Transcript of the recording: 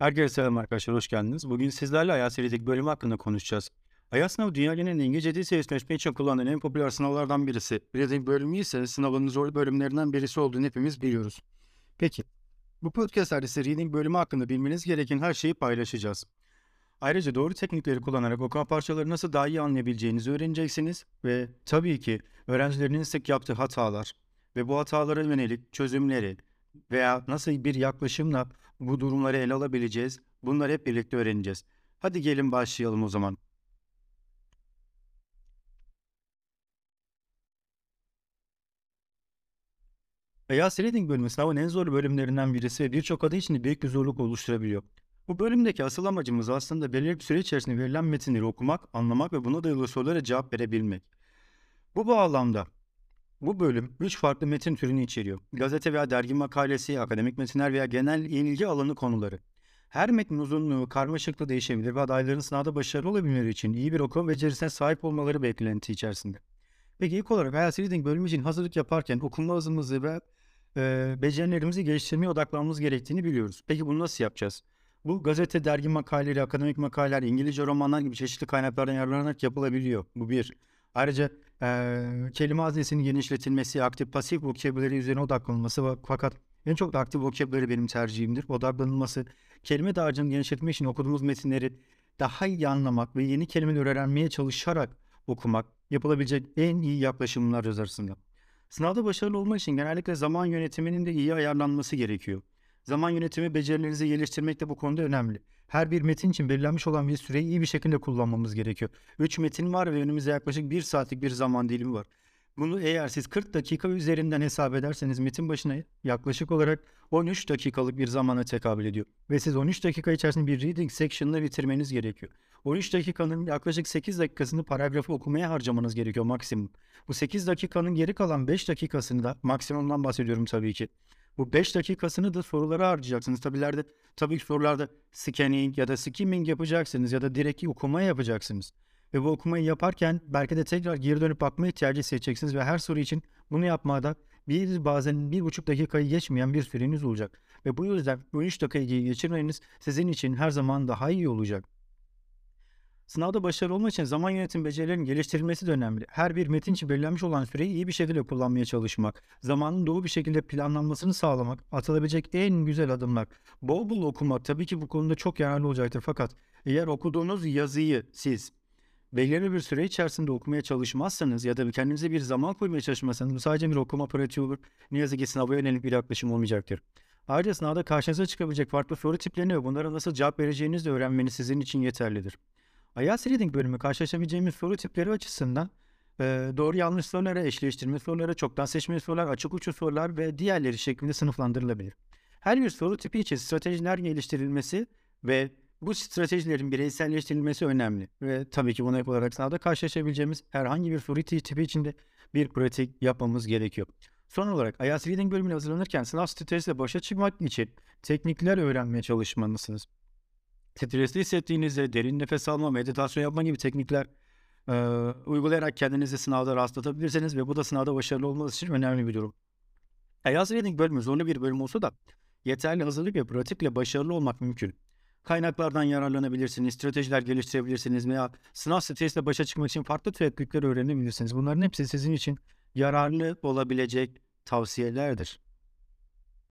Herkese selam arkadaşlar, hoş geldiniz. Bugün sizlerle IELTS serideki bölüm hakkında konuşacağız. IELTS sınavı dünya genelinde İngilizce dil seviyesini ölçmek için kullanılan en popüler sınavlardan birisi. Reading bölümü ise sınavın zor bölümlerinden birisi olduğunu hepimiz biliyoruz. Peki, bu podcastlerde size Reading bölümü hakkında bilmeniz gereken her şeyi paylaşacağız. Ayrıca doğru teknikleri kullanarak okuma parçaları nasıl daha iyi anlayabileceğinizi öğreneceksiniz ve tabii ki öğrencilerin sık yaptığı hatalar ve bu hatalara yönelik çözümleri veya nasıl bir yaklaşımla bu durumları ele alabileceğiz. Bunları hep birlikte öğreneceğiz. Hadi gelin başlayalım o zaman. IELTS Reading bölümü sınavın en zor bölümlerinden birisi ve birçok adı için büyük bir zorluk oluşturabiliyor. Bu bölümdeki asıl amacımız aslında belirli bir süre içerisinde verilen metinleri okumak, anlamak ve buna dayalı sorulara cevap verebilmek. Bu bağlamda bu bölüm 3 farklı metin türünü içeriyor. Gazete veya dergi makalesi, akademik metinler veya genel ilgi alanı konuları. Her metnin uzunluğu, karmaşıklığı değişebilir ve adayların sınavda başarılı olabilmeleri için iyi bir okuma becerisine sahip olmaları beklenti içerisinde. Peki ilk olarak IELTS Reading bölümü için hazırlık yaparken okuma hızımızı ve e, becerilerimizi geliştirmeye odaklanmamız gerektiğini biliyoruz. Peki bunu nasıl yapacağız? Bu gazete, dergi makaleleri, akademik makaleler, İngilizce romanlar gibi çeşitli kaynaklardan yararlanarak yapılabiliyor. Bu bir. Ayrıca e, kelime haznesinin genişletilmesi, aktif pasif vocabulary üzerine odaklanılması fakat en çok da aktif vocabulary benim tercihimdir. Odaklanılması, kelime dağarcığını genişletmek için okuduğumuz metinleri daha iyi anlamak ve yeni kelimeler öğrenmeye çalışarak okumak yapılabilecek en iyi yaklaşımlar arasında. Sınavda başarılı olmak için genellikle zaman yönetiminin de iyi ayarlanması gerekiyor. Zaman yönetimi becerilerinizi geliştirmek de bu konuda önemli. Her bir metin için belirlenmiş olan bir süreyi iyi bir şekilde kullanmamız gerekiyor. 3 metin var ve önümüzde yaklaşık 1 saatlik bir zaman dilimi var. Bunu eğer siz 40 dakika üzerinden hesap ederseniz metin başına yaklaşık olarak 13 dakikalık bir zamana tekabül ediyor. Ve siz 13 dakika içerisinde bir reading section'ını bitirmeniz gerekiyor. 13 dakikanın yaklaşık 8 dakikasını paragrafı okumaya harcamanız gerekiyor maksimum. Bu 8 dakikanın geri kalan 5 dakikasını da maksimumdan bahsediyorum tabii ki. Bu 5 dakikasını da sorulara harcayacaksınız. Tabilerde, tabii ki sorularda scanning ya da skimming yapacaksınız ya da direkt okuma yapacaksınız. Ve bu okumayı yaparken belki de tekrar geri dönüp bakma ihtiyacı hissedeceksiniz ve her soru için bunu yapmada bir bazen bir buçuk dakikayı geçmeyen bir süreniz olacak. Ve bu yüzden bu 3 dakikayı geçirmeniz sizin için her zaman daha iyi olacak. Sınavda başarılı olmak için zaman yönetim becerilerinin geliştirilmesi de önemli. Her bir metin için belirlenmiş olan süreyi iyi bir şekilde kullanmaya çalışmak, zamanın doğru bir şekilde planlanmasını sağlamak, atılabilecek en güzel adımlar. Bol bol okumak tabii ki bu konuda çok yararlı olacaktır. Fakat eğer okuduğunuz yazıyı siz belirli bir süre içerisinde okumaya çalışmazsanız ya da kendinize bir zaman koymaya çalışmazsanız bu sadece bir okuma pratiği olur. Ne yazık ki sınava yönelik bir yaklaşım olmayacaktır. Ayrıca sınavda karşınıza çıkabilecek farklı soru tiplerini ve bunlara nasıl cevap vereceğinizi de öğrenmeniz sizin için yeterlidir. IELTS Reading bölümü karşılaşabileceğimiz soru tipleri açısından e, doğru yanlış sorulara, eşleştirme sorulara, çoktan seçmeli sorular, açık uçlu sorular ve diğerleri şeklinde sınıflandırılabilir. Her bir soru tipi için stratejiler geliştirilmesi ve bu stratejilerin bireyselleştirilmesi önemli. Ve tabii ki buna ek olarak sınavda karşılaşabileceğimiz herhangi bir soru tipi içinde bir pratik yapmamız gerekiyor. Son olarak IELTS Reading bölümüne hazırlanırken sınav stresiyle başa çıkmak için teknikler öğrenmeye çalışmalısınız stresli hissettiğinizde derin nefes alma, meditasyon yapma gibi teknikler e, uygulayarak kendinizi sınavda rahatlatabilirsiniz ve bu da sınavda başarılı olmanız için önemli bir durum. IELTS Reading bölümü zorlu bir bölüm olsa da yeterli hazırlık ve pratikle başarılı olmak mümkün. Kaynaklardan yararlanabilirsiniz, stratejiler geliştirebilirsiniz veya sınav stresiyle başa çıkmak için farklı teknikler öğrenebilirsiniz. Bunların hepsi sizin için yararlı olabilecek tavsiyelerdir.